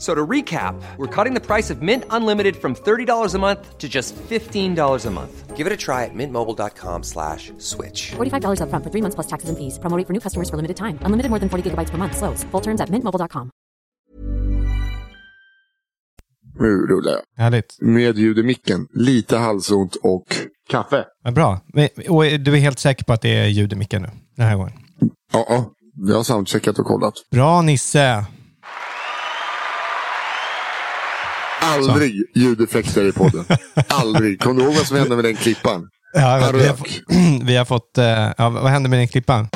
So to recap, we're cutting the price of Mint Unlimited from $30 a month to just $15 a month. Give it a try at mintmobile.com slash switch. $45 upfront for three months plus taxes and fees. Promo rate for new customers for limited time. Unlimited more than 40 gigabytes per month. Slows. Full terms at mintmobile.com. Nu rullar jag. Härligt. Med ljud i micken. Lite halsont och kaffe. Vad bra. Och eh, du är helt säker på att det är ljud i micken nu? Den här gången? Ja, ja. vi har soundcheckat och kollat. Bra Nisse! Aldrig ljudeffekter i podden. Aldrig. Kommer du ihåg vad som hände med den klippan? Ja, vi, har, vi har fått... eh, ja, vad hände med den klippan?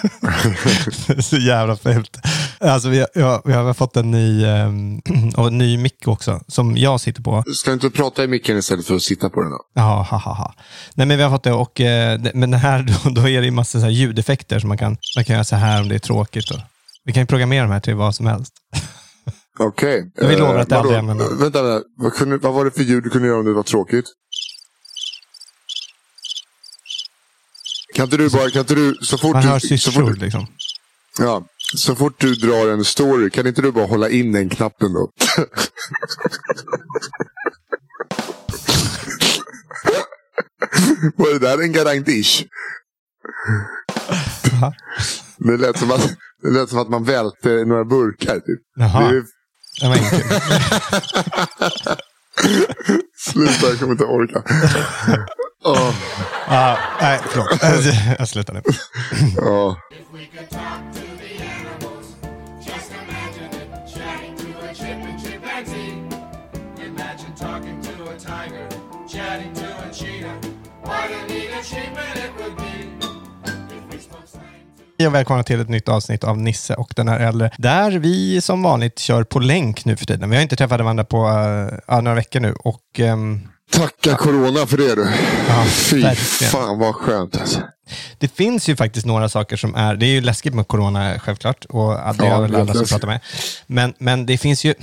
Så jävla fult. Alltså, vi, har, ja, vi har fått en ny, um, och en ny mick också, som jag sitter på. Ska du inte prata i micken istället för att sitta på den? Då? Ja, ha, ha, ha. Nej, men vi har fått det och eh, men här, då, då är det ju massa så ljudeffekter som man kan, man kan göra så här om det är tråkigt. Och, vi kan ju programmera de här till vad som helst. Okej. Men vi lovar att det vadå? aldrig använder. Vänta, vänta. Vad, kunde, vad var det för ljud du kunde göra om det var tråkigt? Kan inte du bara, kan inte du, så fort Man hör du, så syrsor fort, liksom. ja, så fort du drar en story, kan inte du bara hålla in den knappen då? Var det där en garantish? Det lät, som att, det lät som att man välte några burkar. Typ. Jaha. Det är, Det var enkelt. sluta, jag kommer inte orka. Åh, Ah, nej, förlåt. Jag slutar nu. chimpanzee. Imagine talking to a tiger, chatting to a cheetah. What a neat achievement Hej och välkomna till ett nytt avsnitt av Nisse och den här äldre. Där vi som vanligt kör på länk nu för tiden. Vi har inte träffat varandra på uh, några veckor nu. Och, ehm, Tacka corona för det du. Ja, Fy verkligen. fan vad skönt alltså. det finns ju faktiskt några saker som är, det är ju läskigt med corona självklart och det är väl alla som pratar med. Men, men det finns ju,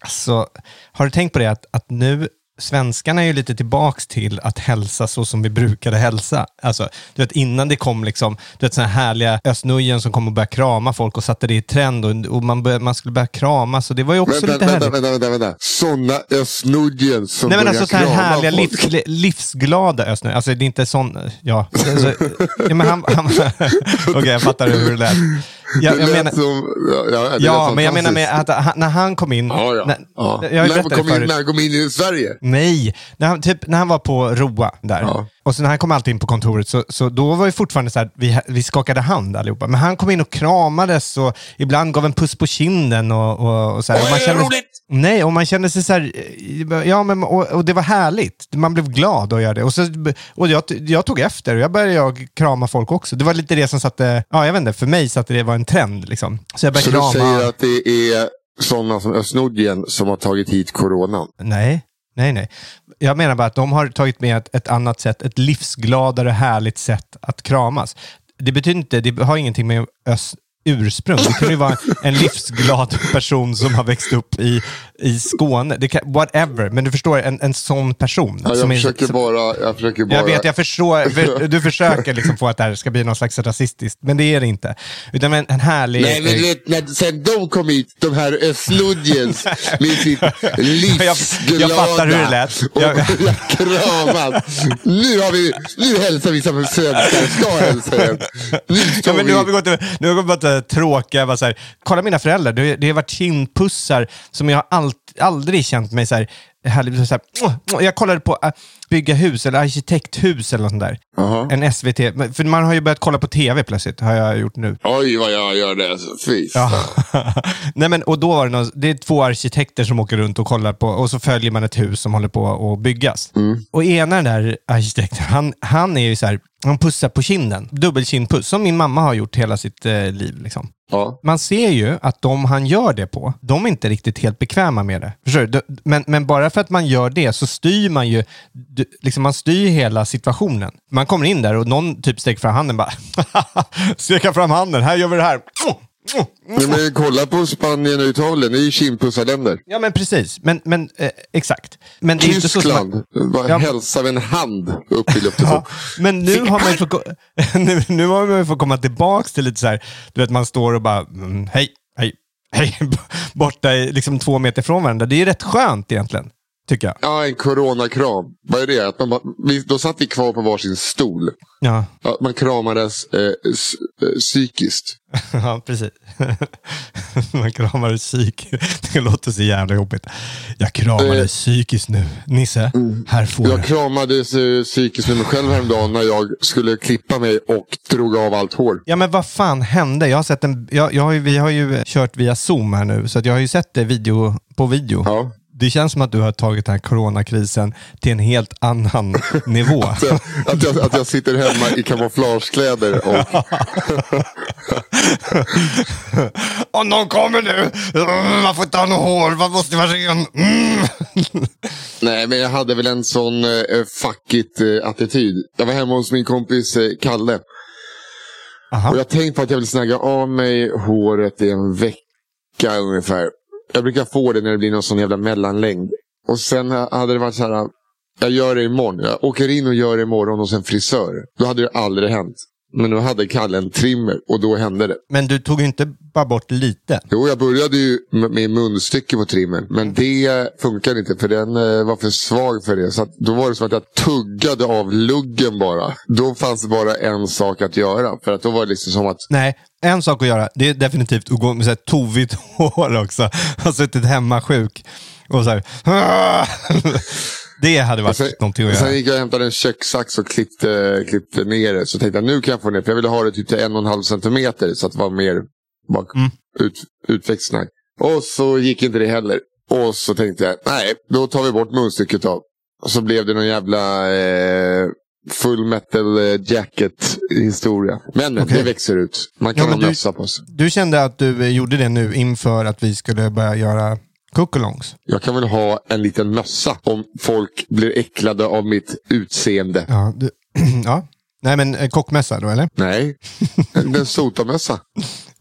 alltså, har du tänkt på det att, att nu Svenskarna är ju lite tillbaks till att hälsa så som vi brukade hälsa. Alltså, du vet, innan det kom liksom, du vet, såna här härliga Östnujen som kom och började krama folk och satte det i trend och, och man, började, man skulle börja krama. Så det var ju också Vänta, lite vänta, härligt. vänta, vänta, vänta. Sådana östnudjen som Nej men alltså krama härliga, folk. livs, li- livsglada Östnö. Alltså det är inte sån, ja. Alltså, ja men han, han okej jag fattar hur det lät. Jag, Det jag menar, som, ja, ja, ja men jag menar med att han, när han kom in, Ja, ja. när, ja. jag kom in, när han kom in i Sverige. Nej, när han, typ, när han var på Roa där. Och så när han kom alltid in på kontoret, så, så då var det fortfarande så här, vi, vi skakade hand allihopa. Men han kom in och kramades och ibland gav en puss på kinden. Och, och, och så här. och man kände, roligt! Nej, och man kände sig så här, ja men och, och det var härligt. Man blev glad att göra det. Och, så, och jag, jag tog efter och jag började jag krama folk också. Det var lite det som satte, ja jag vet inte, för mig satte det var en trend liksom. Så jag började Så du krama. säger att det är sådana som östnudjen som har tagit hit coronan? Nej, nej, nej. Jag menar bara att de har tagit med ett, ett annat sätt, ett livsgladare, härligt sätt att kramas. Det betyder inte, det har ingenting med öst, ursprung. Det kan ju vara en livsglad person som har växt upp i, i Skåne. Det kan, whatever, men du förstår, en, en sån person. Ja, jag, som är- försöker som- bara, jag försöker bara... jag vet, jag förstår. För, du försöker liksom få att det här ska bli någon slags rasistiskt, men det är det inte. Utan en, en härlig... Nej, men du vet, när, sen de kom hit, de här östnudjens med sitt livsglada jag fattar hur det lät. och Jag- kramas. Nu, har vi, nu hälsar vi som svenskar ska hälsa. Nu Ja, men nu har vi gått, nu har vi gått eh, tråkiga, bara så här, kolla mina föräldrar, det, det har varit kindpussar som jag all, aldrig känt mig så här, härlig, så här, jag kollade på äh, bygga hus eller arkitekthus eller något sånt där. Jaha. En SVT. För man har ju börjat kolla på tv plötsligt, har jag gjort nu. Oj, vad jag gör det. Fy Ja. Nej, men, och då var det, någon, det är två arkitekter som åker runt och kollar på, och så följer man ett hus som håller på att byggas. Och ena den där arkitekten, han, han är ju så här, han pussar på kinden. Dubbelkindpuss, som min mamma har gjort hela sitt eh, liv. Liksom. Ja. Man ser ju att de han gör det på, de är inte riktigt helt bekväma med det. Men, men bara för att man gör det så styr man ju liksom man styr hela situationen. Man kommer in där och någon typ sträcker fram handen bara sträcker fram handen, här gör vi det här. Nej, men kolla på Spanien och Italien. Det är ju kindpussarländer. Ja men precis, men, men eh, exakt. Men det är inte så Tyskland. Bara Ja. hälsa med en hand upp i luften. Ja, men nu har man fått, nu, nu har man ju fått komma tillbaks till lite så här, du vet man står och bara, mm, hej, hej, hej, borta liksom två meter från varandra. Det är ju rätt skönt egentligen, tycker jag. Ja, en coronakram. Vad är det? Att man bara, vi, då satt vi kvar på varsin stol. Ja, Ja, man kramades eh, eh, psykiskt. ja precis. Man kramar det psykiskt. Det låter så jävla jobbigt. Jag kramar Eh. psykiskt nu. Nisse, här får Jag du. kramades eh, psykiskt med mig själv häromdagen när jag skulle klippa mig och drog av allt hår. Ja men vad fan hände? Jag har sett en, jag, jag har ju, vi har ju kört via Zoom här nu, så att jag har ju sett det video, på video. Ja. Det känns som att du har tagit den här coronakrisen till en helt annan nivå. Att jag, att jag sitter hemma i kamouflagekläder och Om någon kommer nu, Mm, man får inte ha något hår, man måste vara ren. Mm. Nej, men jag hade väl en sån eh, fuck it-attityd. jag var hemma hos min kompis eh, Kalle. Aha. Och jag tänkte på att jag vill snagga av mig håret i en vecka ungefär. Jag brukar få det när det blir någon sån jävla mellanlängd. Och sen hade det varit så här. Jag gör det imorgon. Jag åker in och gör det imorgon hos en frisör. Då hade det aldrig hänt. Men nu hade Kalle en trimmer och då hände det. Men du tog inte bara bort lite. Jo, jag började ju med munstycke på trimmern. Men det funkade inte för den eh, var för svag för det. Så då var det som att jag tuggade av luggen bara. Då fanns det bara en sak att göra. För att då var det liksom som att Nej, en sak att göra, det är definitivt att gå med tovigt hår också. Har suttit hemma sjuk. Och så här, Det hade varit Sen, någonting att sen göra. gick jag och hämtade en kökssax och klippte, klippte ner det. Så tänkte jag nu kan jag få ner För jag ville ha det typ till en och en halv centimeter. Så att det var mer bak, Mm. ut, utväxtsnack. Och så gick inte det heller. Och så tänkte jag, nej, då tar vi bort munstycket av. Och så blev det någon jävla eh, full metal eh, jacket historia. Men Okej. det växer ut. Man kan Ja, ha mössa på sig. Du kände att du eh, gjorde det nu inför att vi skulle börja göra cookalongs. Jag kan väl ha en liten mössa om folk blir äcklade av mitt utseende. Ja, du, ja. Nej men eh, kockmässa då eller? Nej, en sotamössa.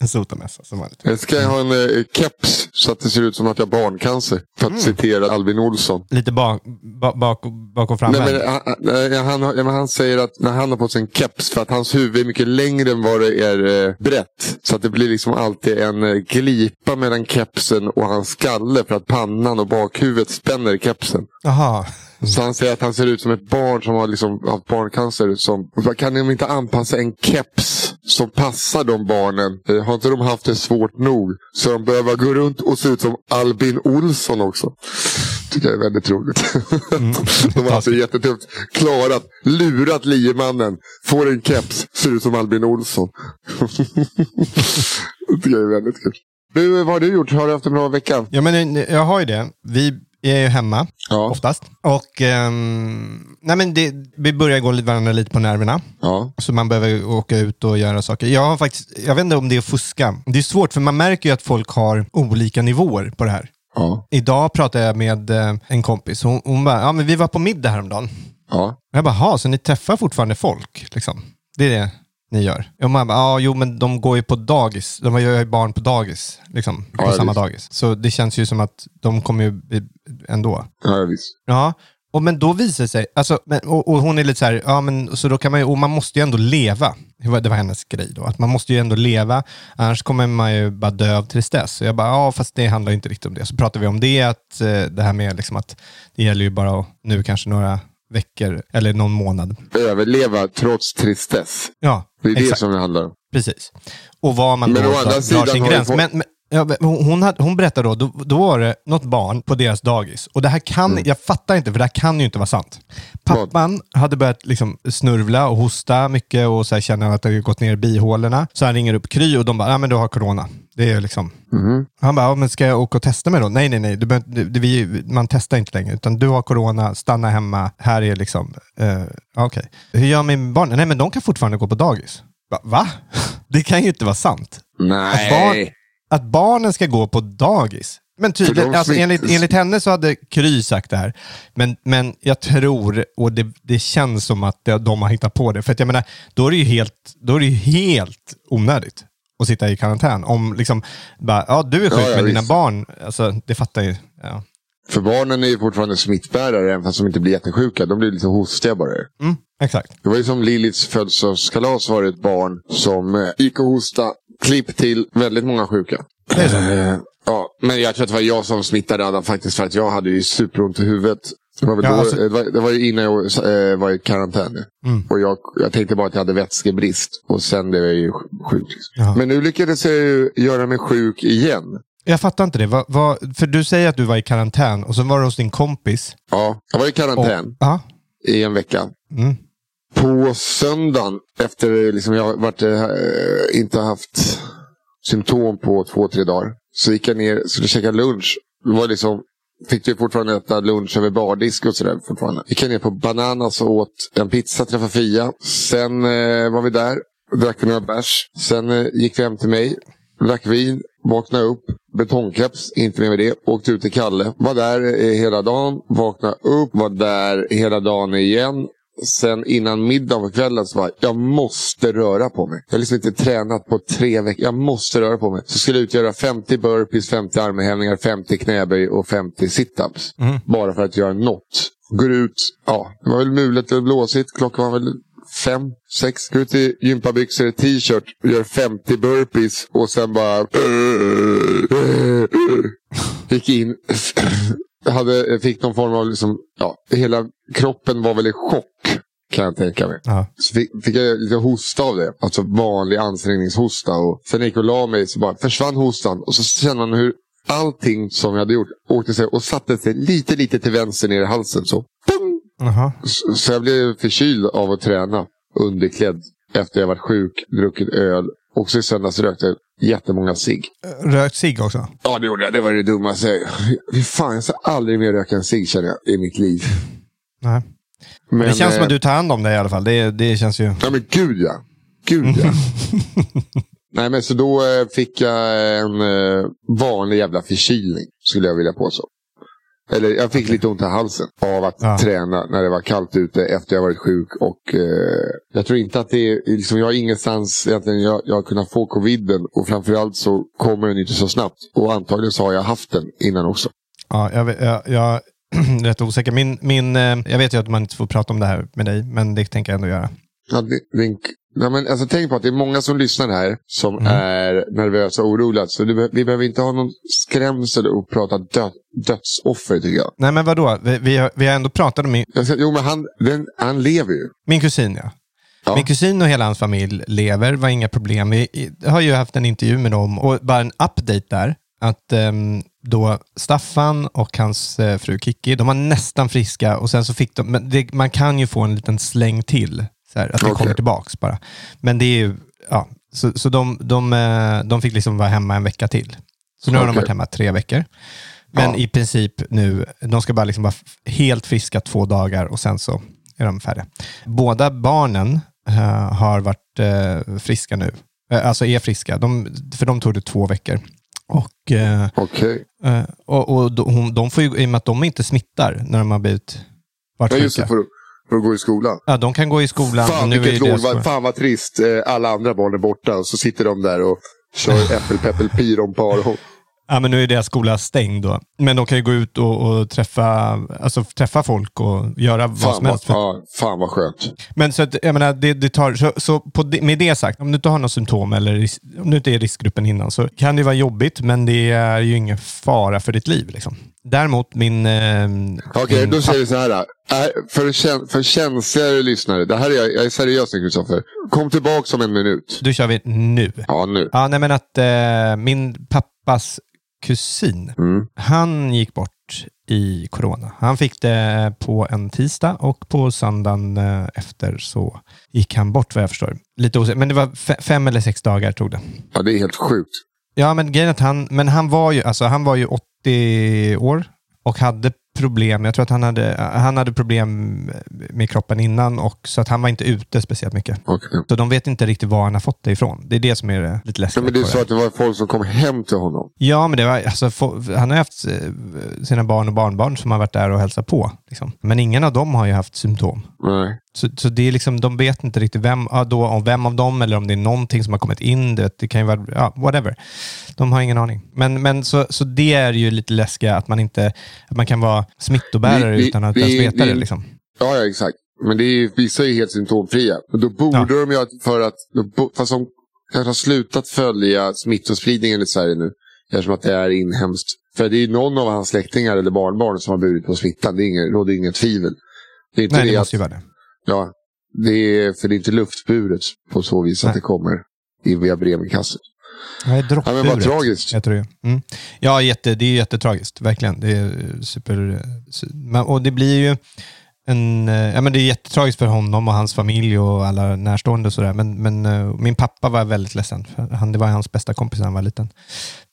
En sotamässa som vanligt. Jag ska ha en eh, keps så att det ser ut som att jag har barncancer. För att citera Albin Olsson. Lite bak, bak, bak, bak och fram. Nej, men, han, han, han, men han säger att när han har på sig en keps för att hans huvud är mycket längre än vad det är eh, brett. Så att det blir liksom alltid en eh, glipa mellan kepsen och hans skalle för att pannan och bakhuvudet spänner kepsen. Jaha. Så han säger att han ser ut som ett barn som har liksom haft barncancer. Som, kan de inte anpassa en keps som passar de barnen? Eh, Har inte de haft det svårt nog? Så de behöver gå runt och se ut som Albin Olsson också. Tycker jag är väldigt roligt. de har alltså jättetufft klarat, lurat liemannen, får en keps, ser ut som Albin Olsson. det tycker jag är väldigt kul. Du, vad har du gjort? Har du haft en bra vecka? Ja men eh, jag har ju det. Vi är ju hemma Ja. oftast. Och ehm, nej, men det, vi börjar gå varandra lite på nerverna. Ja. Så man behöver åka ut och göra saker. Jag, har faktiskt, jag vet inte om det är att fuska. Det är svårt för man märker ju att folk har olika nivåer på det här. Ja. Idag pratade jag med eh, en kompis. Hon, hon bara, ja men vi var på middag häromdagen. Ja. Jag bara, så ni träffar fortfarande folk? Liksom. Det är det ni gör? Och man bara, ja jo men de går ju på dagis. De har ju barn på dagis. Liksom, på Ja, samma visst. dagis. Så det känns ju som att de kommer ju bli- ändå. Ja, visst. Ja, och men då visar det sig, alltså, men, och, och hon är lite så här, ja men så då kan man ju, och man måste ju ändå leva. Det var, det var hennes grej då, att man måste ju ändå leva, annars kommer man ju bara dö av tristess. Så jag bara, ja fast det handlar inte riktigt om det. Så pratade vi om det, att eh, det här med liksom att det gäller ju bara nu kanske några veckor eller någon månad. Överleva trots tristess. Ja, Det är det exakt. som det handlar om. Precis. Och var man Men då drar, sin gräns. folk- Men, men, Ja, hon, hade, hon berättade då, då, då var det något barn på deras dagis. Och det här kan, Mm. jag fattar inte, för det här kan ju inte vara sant. Pappan hade börjat liksom snurvla och hosta mycket och så känner att det har gått ner i bihålorna. Så han ringer upp Kry och de bara, ja men du har corona. Det är liksom... Mm. Han bara, ja, men ska jag åka och testa mig då? Nej, nej, nej. Du det, det, vi, man testar inte längre. Utan du har corona, stanna hemma. Här är liksom... Uh, Okej. Hur gör min barn? Nej, men de kan fortfarande gå på dagis. Va? Va? Det kan ju inte vara sant. Nej. Barn, att barnen ska gå på dagis. Men tydligen, alltså, enligt, enligt henne så hade Kry sagt det här. Men, men jag tror, och det, det känns som att det, de har hittat på det. För att jag menar, då är det ju helt, då är det helt onödigt att sitta i karantän. Om liksom, bara, ja du är sjuk, Ja, ja, men dina visst. barn, alltså, det fattar ju. Ja. För barnen är ju fortfarande smittbärare, även fast de inte blir jättesjuka. De blir lite hostiga bara. Mm, exakt. Det var ju som Liliths födelsedagskalas var det ett barn som eh, gick och hosta. Klipp till väldigt många sjuka. Eh, ja, men jag tror att det var jag som smittade alla faktiskt. För att jag hade ju superont i huvudet. Det var, väl Ja, då, alltså- det var, det var ju innan jag eh, var i karantän. Mm. Och jag, jag tänkte bara att jag hade vätskebrist. Och sen blev jag ju sj- sjuk. Liksom. Men nu lyckades jag ju göra mig sjuk igen. Jag fattar inte det. Vad, vad, för du säger att du var i karantän och så var du hos din kompis. Ja, jag var i Och, karantän ja. i en vecka. Mm. På söndagen, efter liksom jag varit, eh, inte haft symptom på två, tre dagar. Så gick jag ner skulle käka lunch. Det var liksom, fick ju fortfarande äta lunch över bardisk och sådär fortfarande. Gick jag ner på Bananas och åt en pizza, träffade Fia. Sen eh, var vi där, drack vi några bärs. Sen eh, gick vi hem till mig, drack vin, vaknade upp, betongkeps, inte mer med det. Åkte ut till Kalle, var där eh, hela dagen, vaknade upp, var där hela dagen igen. Sen innan middag på kvällen så var jag måste röra på mig. Jag har liksom inte tränat på tre veckor. Jag måste röra på mig. Så skulle jag utgöra 50 burpees, 50 armhävningar, 50 knäböj och 50 situps. Bara för att göra något. Går ut, ja, det var väl mulet eller blåsigt. Klockan var väl fem, sex. Går ut i gympabyxor, t-shirt, gör 50 burpees och sen bara... Gick in. hade, fick någon form av liksom, ja, hela kroppen var väl i chock. Kan jag tänka mig. Ja. Så fick, fick jag lite hosta av det. Alltså vanlig ansträngningshosta. Och sen gick jag och la mig så bara försvann hostan. Och så kände man hur allting som jag hade gjort åkte sig och satte sig lite, lite till vänster ner i halsen. Så, pum! Jaha. så, så jag blev förkyld av att träna underklädd. Efter jag varit sjuk, druckit öl. Också i söndags rökte jag jättemånga cigg. Rökt cigg också? Ja, det gjorde jag. Det var det dummaste. Fan, jag ska aldrig mer röka en cigg känner jag i mitt liv. Nej. Men, det känns som eh, att du tar hand om dig i alla fall. Det, det känns ju... Ja men gud ja. Gud ja. Nej men så då eh, fick jag en eh, vanlig jävla förkylning. Skulle jag vilja påstå. Eller jag fick lite ont i halsen av att Ja. träna när det var kallt ute efter jag varit sjuk. Och eh, Jag tror inte att det är, liksom, jag har ingenstans egentligen jag, jag har kunnat få coviden. Och framförallt så kommer den inte så snabbt. Och antagligen så har jag haft den innan också. Ja, jag, jag, jag är rätt osäker. Min, min, eh, jag vet ju att man inte får prata om det här med dig, men det tänker jag ändå göra. Ja, en, ja, men alltså, tänk på att det är många som lyssnar här som Mm. är nervösa och oroliga. Så be- vi behöver inte ha någon skrämsel och prata dö, dödsoffer tycker jag. Nej, men vadå? Vi, vi, har, vi har ändå pratat om ska, jo, men han, den, han lever ju. min kusin, ja. Ja. Min kusin och hela hans familj lever, var inga problem. Vi har ju haft en intervju med dem och bara en update där. Att ehm, då Staffan och hans eh, fru Kiki, de var nästan friska och sen så fick de, men det, man kan ju få en liten släng till. Så här, att det Okej. kommer tillbaks bara. Men det är ju, ja, så, så de, de, eh, de fick liksom vara hemma en vecka till. Så nu har de varit hemma tre veckor. Men Ja. i princip nu, de ska bara liksom vara helt friska två dagar och sen så är de färdiga. Båda barnen eh, har varit eh, friska nu. Eh, alltså är friska. De, för de tog det två veckor. Och, eh, eh, och, och de, de får ju, i och med att de inte smittar när de har blivit varit Ja, det. sjuka. För, att- för att gå i skolan. Ja, de kan gå i skolan. Fan nu vilket låg. Fan vad trist. Eh, Alla andra barn är borta och så sitter de där och kör äppelpeppelpyronpar. Ja, men nu är deras skola stängd då. Men de kan ju gå ut och, och träffa, alltså, träffa folk och göra vad Fan som vad, helst. För, ja, fan vad skönt. Men så att, jag menar, det, det tar, så, så på med det sagt, om du inte har några symptom eller om du inte är i riskgruppen innan så kan det vara jobbigt, men det är ju ingen fara för ditt liv. Liksom. Däremot min... Eh, Okej, min då säger vi så här. Är, för, käns- för känsligare lyssnare. Det här är jag, jag är seriös nu Kristoffer. Kom tillbaka om en minut. Då kör vi nu. Ja, nu. Ja, nej men att eh, min pappa pappas kusin, Mm. han gick bort i corona. Han fick det på en tisdag och på söndagen eh, efter så gick han bort vad jag förstår. Lite osäker, men det var fe- fem eller sex dagar tog det. Ja, det är helt sjukt. Ja, men grejen att han, men han var ju, alltså han var ju 80 år och hade problem. Jag tror att han hade, han hade problem med kroppen innan och så att han var inte ute speciellt mycket. Okej. Så de vet inte riktigt var han har fått det ifrån. Det är det som är det lite Ja, läskigt. men det är på så att det var folk som kom hem till honom. Ja, men det var, alltså, han har haft eh, sina barn och barnbarn som har varit där och hälsat på. Liksom. Men ingen av dem har ju haft symptom. Nej. Så, så det är liksom, de vet inte riktigt vem, ja, då, om vem av dem eller om det är någonting som har kommit in. Det, det kan ju vara, ja, whatever. De har ingen aning. Men, men så, så det är ju lite läskiga att man inte, att man kan vara smittobärare Vi- utan att vi- ens veta vi- det. Liksom. Ja, ja, exakt. Men det är vissa är ju helt symptomfria. Och då borde Ja. de ju, att- för att, fast de kanske har slutat följa smittospridningen i Sverige nu. Eftersom att det är inhemskt. För det är ju någon av hans släktingar eller barnbarn som har burit på smittan. Det är ingen, råder inget tvivel. Det är inte Nej, det det att, måste ju vara det. Ja, det är, för det är inte luftburet på så vis att Nej. det kommer i via brevinkastet. Nej, Ja, men vad droppburet. tragiskt. Tror det. Mm. Ja, jätte, det är jättetragiskt. Verkligen. Det är super... Och det blir ju en... eh, Ja, men det är jättetragiskt för honom och hans familj och alla närstående och sådär. Men, men eh, min pappa var väldigt ledsen. För han, det var hans bästa kompis när han var liten.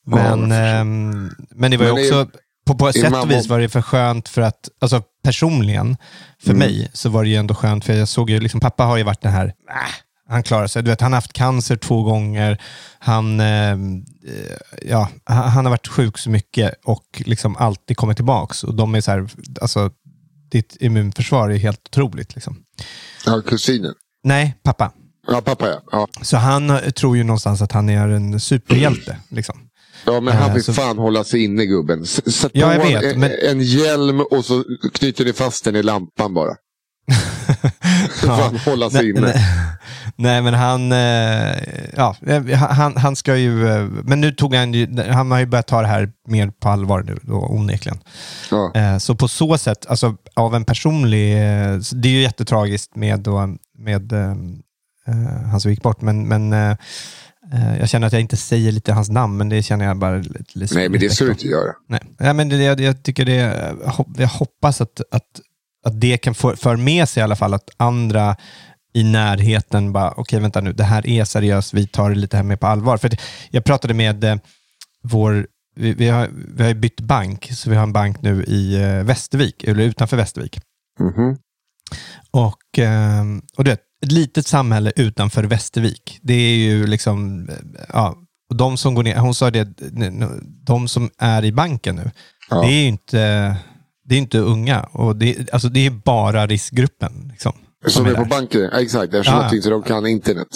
Ja, Men, förstår. ehm, men det var ju också... På, på ett sätt och vis var det för skönt för att, alltså personligen, för Mm. mig, så var det ju ändå skönt för jag såg ju, liksom, pappa har ju varit den här, äh, han klarar sig. Du vet, han har haft cancer två gånger, han, eh, ja, han, har varit sjuk så mycket och liksom alltid kommit tillbaks. Och de är så här, alltså, ditt immunförsvar är helt otroligt. Liksom. Ja, kusinen. Nej, pappa. Ja, pappa ja. ja. Så han tror ju någonstans att han är en superhjälte. Liksom. Ja, men han Eh, vill så- fan hålla sig inne gubben. S- Sätt Ja, jag på vet, en, men- en hjälm och så knyter ni fast den i lampan bara. fan hålla sig nej, inne. nej, nej, men han, eh, ja, eh, han, han ska ju, men nu tog han ju, han har ju börjat ta det här mer på allvar nu då, onekligen. Ja. Så på så sätt, alltså av en personlig, det är ju jättetragiskt med, då, med han som gick bort, men, men jag känner att jag inte säger lite hans namn, men det känner jag bara lite, lite Nej, men det ska du inte göra. Nej, ja, men det, jag, jag tycker det, jag hop- jag hoppas att, att, att det kan få, för med sig i alla fall att andra i närheten bara, okej vänta nu, det här är seriöst, vi tar det lite här mer på allvar. För jag pratade med eh, vår, vi, vi, har, vi har bytt bank, så vi har en bank nu i eh, Västervik, eller utanför Västervik. Mhm. Och, eh, och du vet, ett litet samhälle utanför Västervik. Det är ju liksom, eh, ja, och de som går ner, hon sa det, de som är i banken nu, Ja. det är ju inte, det är inte unga. Och det, alltså det är bara riskgruppen. Liksom, Som är på där. banken, exakt. Eftersom Ja, inte de kan internet.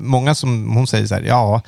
Många som hon säger så här, ja,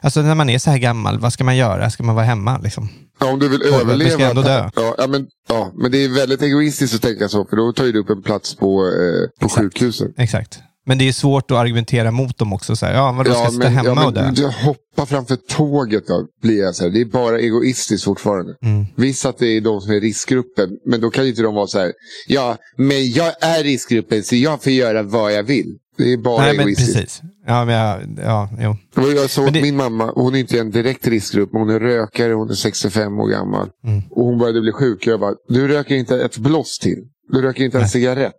alltså när man är så här gammal, vad ska man göra? Ska man vara hemma? Liksom? Ja, om du vill vi ska överleva. ändå dö. Ja, ja, men, ja, men det är väldigt egoistiskt att tänka så. För då tar du upp en plats på, eh, på Exakt. sjukhusen. Exakt. Men det är svårt att argumentera mot dem också. Så här, ja, vadå, ska jag sitta hemma ja, och dö? men du hoppa framför tåget då, blir jag så här. Det är bara egoistiskt fortfarande. Mm. Visst att det är de som är riskgruppen, men då kan ju inte de vara så här. Ja, men jag är riskgruppen så jag får göra vad jag vill. Det är bara Nej, men egoistiskt. precis. Ja, men jag, ja, jo. Jag såg det- min mamma, hon är inte en direkt riskgrupp, men hon är rökare, hon är 65 år gammal. Mm. Och hon började bli sjuk. Jag bara, du röker inte ett bloss till. Du röker inte en Nej. cigarett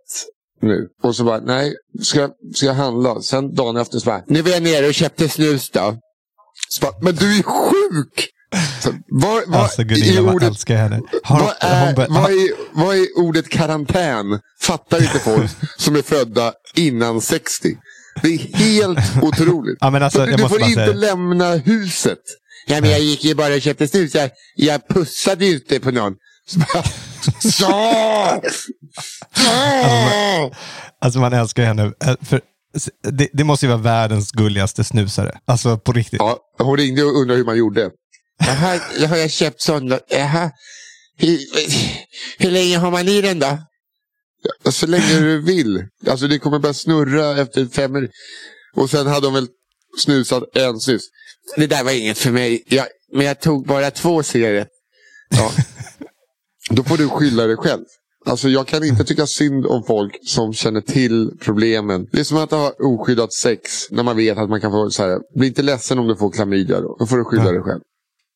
nu. Och så bara, nej, ska, jag- ska jag handla? Sen dagen efter så bara, nu var jag nere och köpte snus då. Så bara, men du är sjuk! Vad, vad, Alltså Gunilla, vad ordet, älskar henne. Har, vad, är, bör- vad, är, vad är ordet karantän? Fattar inte folk som är födda innan 60. Det är helt otroligt. Ja, men alltså, du du får inte säga- lämna huset. Ja, men jag gick ju bara och köpte snus. Jag, jag pussade inte på någon. Så bara, Så! Så! Alltså man älskar henne. Eh, För det, det måste ju vara världens gulligaste snusare. Alltså på riktigt. Ja, hon ringde och undrade hur man gjorde. Jaha, jag har jag köpt sån då. Jaha. Hur, hur länge har man i den då? Så länge du vill. Alltså det kommer börja snurra efter fem minuter. Och sen hade de väl snusat en snus. Det där var inget för mig. Jag, men jag tog bara två cigaretter. Ja. Då får du skylla dig själv. Alltså jag kan inte tycka synd om folk som känner till problemen. Det är som att ha oskyddat sex när man vet att man kan få så här. Bli inte ledsen om du får klamydia då. Då får du skylla dig själv.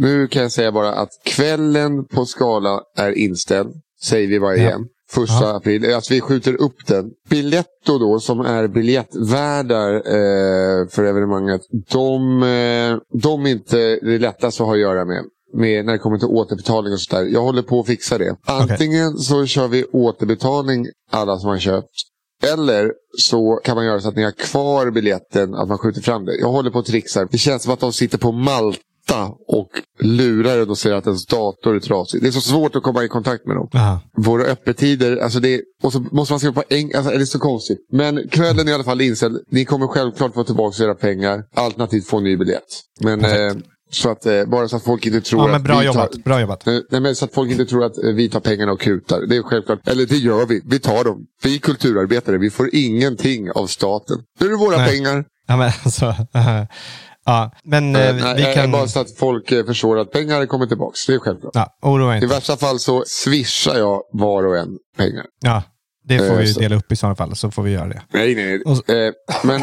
Nu kan jag säga bara att kvällen på Skala är inställd. Säger vi bara Ja. igen. Första Ja. april. Alltså vi skjuter upp den. Biletto då, som är biljettvärdar eh, för evenemanget. De, eh, de är inte det lättaste att ha att göra med. Med när det kommer till återbetalning och sådär. Jag håller på att fixa det. Antingen så kör vi återbetalning alla som har köpt. Eller så kan man göra så att ni har kvar biljetten, att man skjuter fram det. Jag håller på att trixa. Det känns som att de sitter på Malta och lurar en och säger att ens dator är trasig. Det är så svårt att komma i kontakt med dem. Aha. Våra öppettider, alltså det, och så måste man skriva på engelska. Alltså, det är så konstigt. Men kvällen är i alla fall inställd. Ni kommer självklart få tillbaka era pengar. Alternativt få en ny biljett. Men eh, så att, eh, bara så att folk inte tror Ja, att men bra vi jobbat. Tar, Bra jobbat. Nej, men så att folk inte tror att eh, vi tar pengarna och kutar. Det är självklart. Eller det gör vi. Vi tar dem. Vi är kulturarbetare. Vi får ingenting av staten. Nu är det våra Nej. pengar. Ja, men alltså. ja, men eh, Eh, nej, vi eh, kan... Bara så att folk eh, förstår att pengar kommer tillbaka. Det är självklart. Ja, oroa I inte. värsta fall så swishar jag var och en pengar. Ja, det får Eh, vi så- dela upp i sådana fall, så får vi göra det. Nej, nej. Och men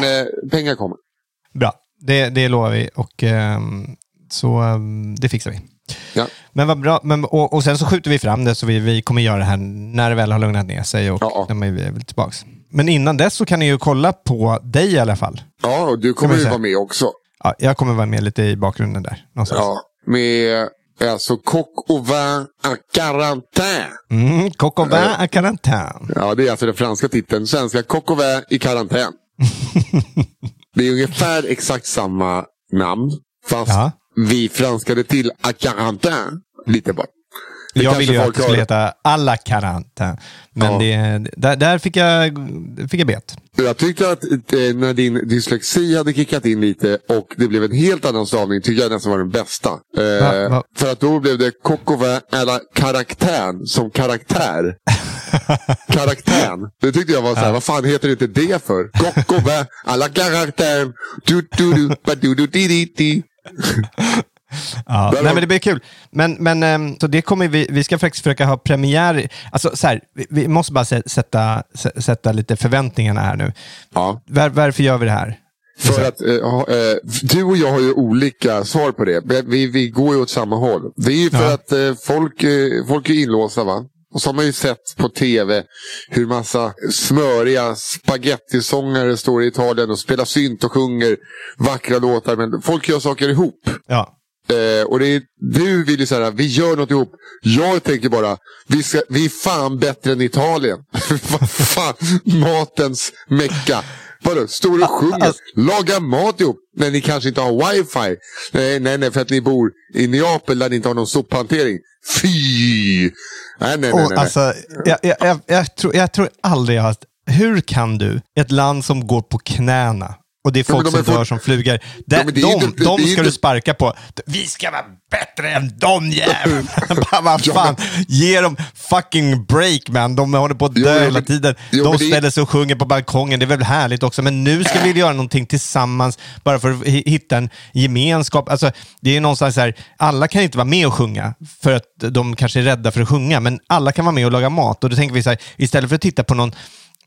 pengar kommer. Bra, det, det lovar vi och ehm, så ehm, det fixar vi. Ja. Men vad bra. Men, och, och sen så skjuter vi fram det så vi, vi kommer göra det här när det väl har lugnat ner sig och Ja. när vi är väl tillbaka. Men innan dess så kan ni ju kolla på dig i alla fall. Ja, och du kommer ju vara med också. Ja, jag kommer vara med lite i bakgrunden där. Någonstans. Ja, med alltså coq au vin à quarantaine. Mm, Coq au vin à karantän. Ja, det är alltså den franska titeln. Svenska coq au vin i karantän. det är ungefär exakt samma namn. Fast Ja. vi franskade till à quarantaine. Lite bara. Det Jag ville ju att det skulle heta alla karantän. Men Ja. det, där, där fick jag, fick jag bet. Jag tyckte att eh, när din dyslexi hade kickat in lite och det blev en helt annan stavning tycker jag nästan var den bästa. Eh, Va- va- För att då blev det Kokova eller karaktär som karaktär. Karaktär. Det tyckte jag var så här, vad fan heter inte det för? Kokova alla karaktär. Du du du ba du du di di di. Ja, nej, men det blir kul. Men, men ehm, så det kommer vi, vi ska faktiskt försöka ha premiär. Alltså, så här, vi, måste bara sä- sätta, sä- sätta lite förväntningarna här nu. Ja. Var, varför gör vi det här? För att eh, eh, du och jag har ju olika svar på det. Vi, vi går ju åt samma håll. Det är ju för Ja. att eh, folk, eh, folk är inlåsta va. Och så har man ju sett på tv hur massa smöriga spagettisångare står i Italien och spelar synt och sjunger vackra låtar. Men folk gör saker ihop. Ja, Eh, och det är, du vill ju säga vi gör något ihop. Jag tänker bara, vi, ska, vi är fan bättre än Italien. Vad fan, matens mecka. Vadå, står och sjunger, alltså- lagar mat ihop. När ni kanske inte har wifi. Nej, nej, nej, för att ni bor i Neapel där ni inte har någon sophantering. Fy! Nej, nej, nej. nej, nej. alltså, jag, jag, jag, jag, tror, jag tror aldrig jag har... Hur kan du, ett land som går på knäna, och det är Ja, folk de som är for- dör som flugor. De, Ja, de, de ska du sparka på. Vi ska vara bättre än de jävlarna. Vad Ja, fan, ge dem fucking break man. De håller på att dö Jo, hela tiden. jo, de ställer sig och sjunger på balkongen. Det är väl härligt också. Men nu ska vi göra någonting tillsammans bara för att hi- hitta en gemenskap. Alltså, det är någonstans så här, alla kan inte vara med och sjunga för att de kanske är rädda för att sjunga, men alla kan vara med och laga mat. Och då tänker vi så här, istället för att titta på någon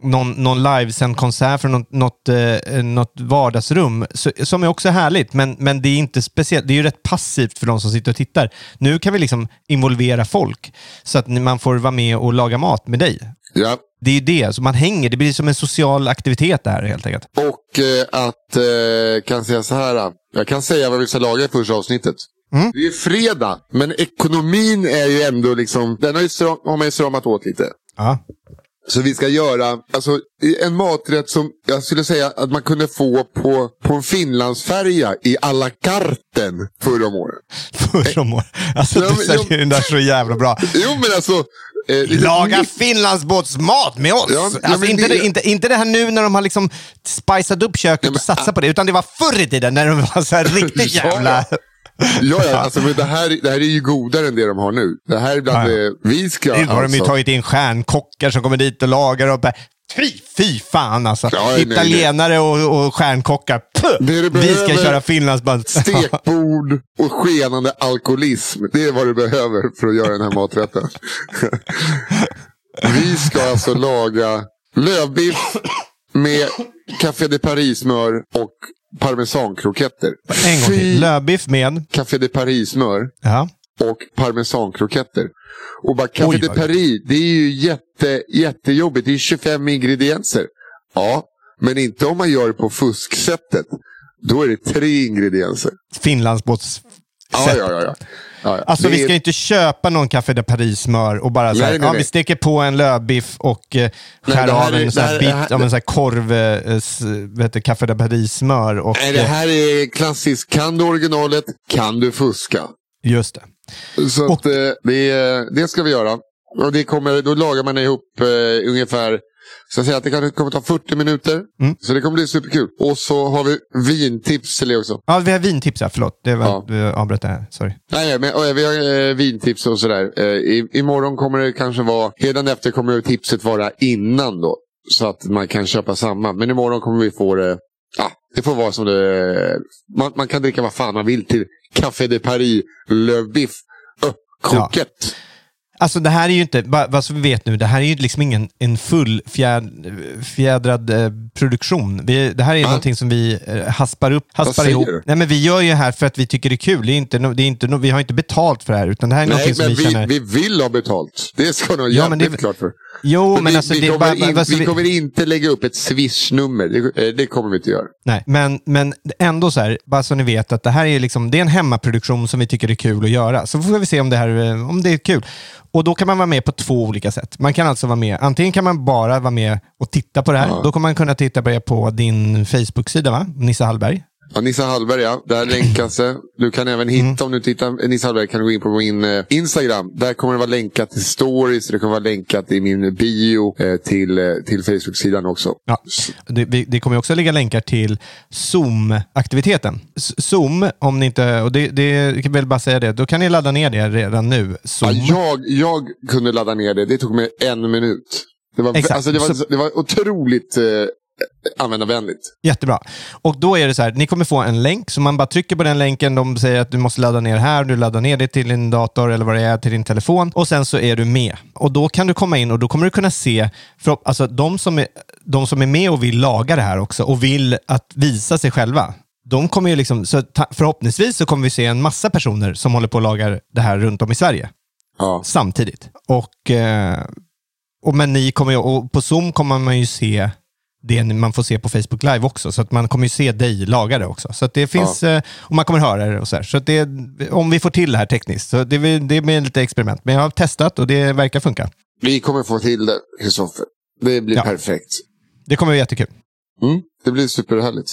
någon, någon livesänd konsert från något, något, eh, något vardagsrum, så, som är också härligt, men, men det är inte speciellt. Det är ju rätt passivt för de som sitter och tittar. Nu kan vi liksom involvera folk, så att man får vara med och laga mat med dig. Ja. Det är ju det, så man hänger. Det blir som en social aktivitet där helt enkelt. Och eh, att, eh, kan säga så här. Jag kan säga vad vi ska laga i första avsnittet. Mm. Det är ju fredag, men ekonomin är ju ändå liksom, den har, ju stram, har man ju stramat åt lite. Ja. Så vi ska göra alltså, en maträtt som jag skulle säga att man kunde få på, på en Finlandsfärja i à la carten förra om året. Förra om året. Alltså, Ja, du men- säljer den där så jävla bra. Jo men alltså. Eh, Laga finlandsbåtsmat med oss! Ja, ja, alltså, inte, det- inte, inte det här nu när de har liksom spicat upp köket men- och satsat på det, utan det var förr i tiden när de var så här riktigt Ja, jävla... Ja, ja alltså, men det, här, det här är ju godare än det de har nu. Det här är bland Ja, det vi ska... Nu har de ju alltså- tagit in stjärnkockar som kommer dit och lagar och bara, fy, fy fan alltså. Ja, nej, nej. Italienare och, och stjärnkockar. Puh! Det du Vi ska köra finlandsband. Stekbord och skenande alkoholism. Det är vad du behöver för att göra den här maträtten. Vi ska alltså laga lövbiff med Café de Paris-smör och parmesankroketter. en gång till. Lövbiff med... Café de Paris-smör Ja. och parmesankroketter. Och bara Café Oj, de Paris, det är ju jätte, jättejobbigt. Det är 25 ingredienser. Ja, men inte om man gör det på fusksättet. Då är det tre ingredienser. Finlandsbåts... Ja, sätt. ja, ja. ja. ja. Alltså vi ska är- ju inte köpa någon Café de Paris-smör och bara så här, Nej, nej, ja, nej. vi steker på en lövbiff och eh, skär av är- en sån här bit av en sån här korv, eh, heter Café de Paris-smör. Och, Nej, det eh, här är klassiskt. Kan du originalet, kan du fuska. Just det. Så Och- att, eh, det, det ska vi göra. Och det kommer, då lagar man ihop eh, ungefär, så jag säger att det kan, kommer ta 40 minuter. Mm. Så det kommer bli superkul. Och så har vi vintips till det också. Ja, vi har vintips här, förlåt. Det var, Ja. du avbröt det här, sorry. Nej, men och, vi har eh, vintips och sådär. Eh, i, imorgon kommer det kanske vara, redan efter kommer tipset vara innan då. Så att man kan köpa samma. Men imorgon kommer vi få det, ja, det får vara som det, man, man kan dricka vad fan man vill till Café de Paris lövbiff. Öh, kokett. Alltså det här är ju inte, vad vi vet nu, det här är ju liksom ingen en full fjäd, fjädrad eh, produktion. Vi, det här är Va? någonting som vi eh, haspar upp, haspar ihop. du? Nej men vi gör ju det här för att vi tycker det är kul. Det är inte, det är inte, vi har inte betalt för det här, utan det här är Nej, någonting som men vi, vi, känner... vi vill ha betalt. Det ska nog Ja, men jävligt det- klart för. Jo, men vi, alltså... vi, kommer bara, in, alltså, vi kommer inte lägga upp ett swish-nummer. Det, eh, det kommer vi inte göra. Nej, men, men ändå så här, bara så ni vet att det här är, liksom, det är en hemmaproduktion som vi tycker är kul att göra. Så får vi se om det, här, eh, om det är kul. Och då kan man vara med på två olika sätt. Man kan alltså vara med, antingen kan man bara vara med och titta på det här. Då kommer man kunna titta på det på din Facebook-sida, va? Nissa Hallberg. Ja, Nissa Hallberg, ja. Där länkas det. Du kan även Mm. hitta, om du tittar Nissa Hallberg, kan du gå in på min eh, Instagram. Där kommer det vara länkat till stories. Det kommer vara länkat i min bio eh, till, eh, till Facebook-sidan också. Ja. Det, det kommer också ligga länkar till Zoom-aktiviteten. Zoom, om ni inte, och det, det vill bara säga det, då kan ni ladda ner det redan nu. Zoom. Ja, jag, jag kunde ladda ner det. Det tog mig en minut. Det var, Exakt. alltså, det var, Så- det var otroligt eh, användarvänligt. Jättebra. Och då är det så här, ni kommer få en länk, så man bara trycker på den länken, de säger att du måste ladda ner här, du laddar ner det till din dator eller vad det är, till din telefon och sen så är du med. Och då kan du komma in och då kommer du kunna se, för, alltså de som, är, de som är med och vill laga det här också och vill att visa sig själva, de kommer ju liksom, så förhoppningsvis så kommer vi se en massa personer som håller på och lagar det här runt om i Sverige Ja. samtidigt. Och, eh, och, men ni kommer ju, och på Zoom kommer man ju se det man får se på Facebook Live också. Så att man kommer ju se dig laga det också. Så att det finns, eh, och man kommer höra det och så här. Så att det, om vi får till det här tekniskt. Så det, det blir lite experiment. Men jag har testat och det verkar funka. Vi kommer få till det, Kristoffer. Det blir Ja. perfekt. Det kommer bli jättekul. Mm, det blir superhärligt.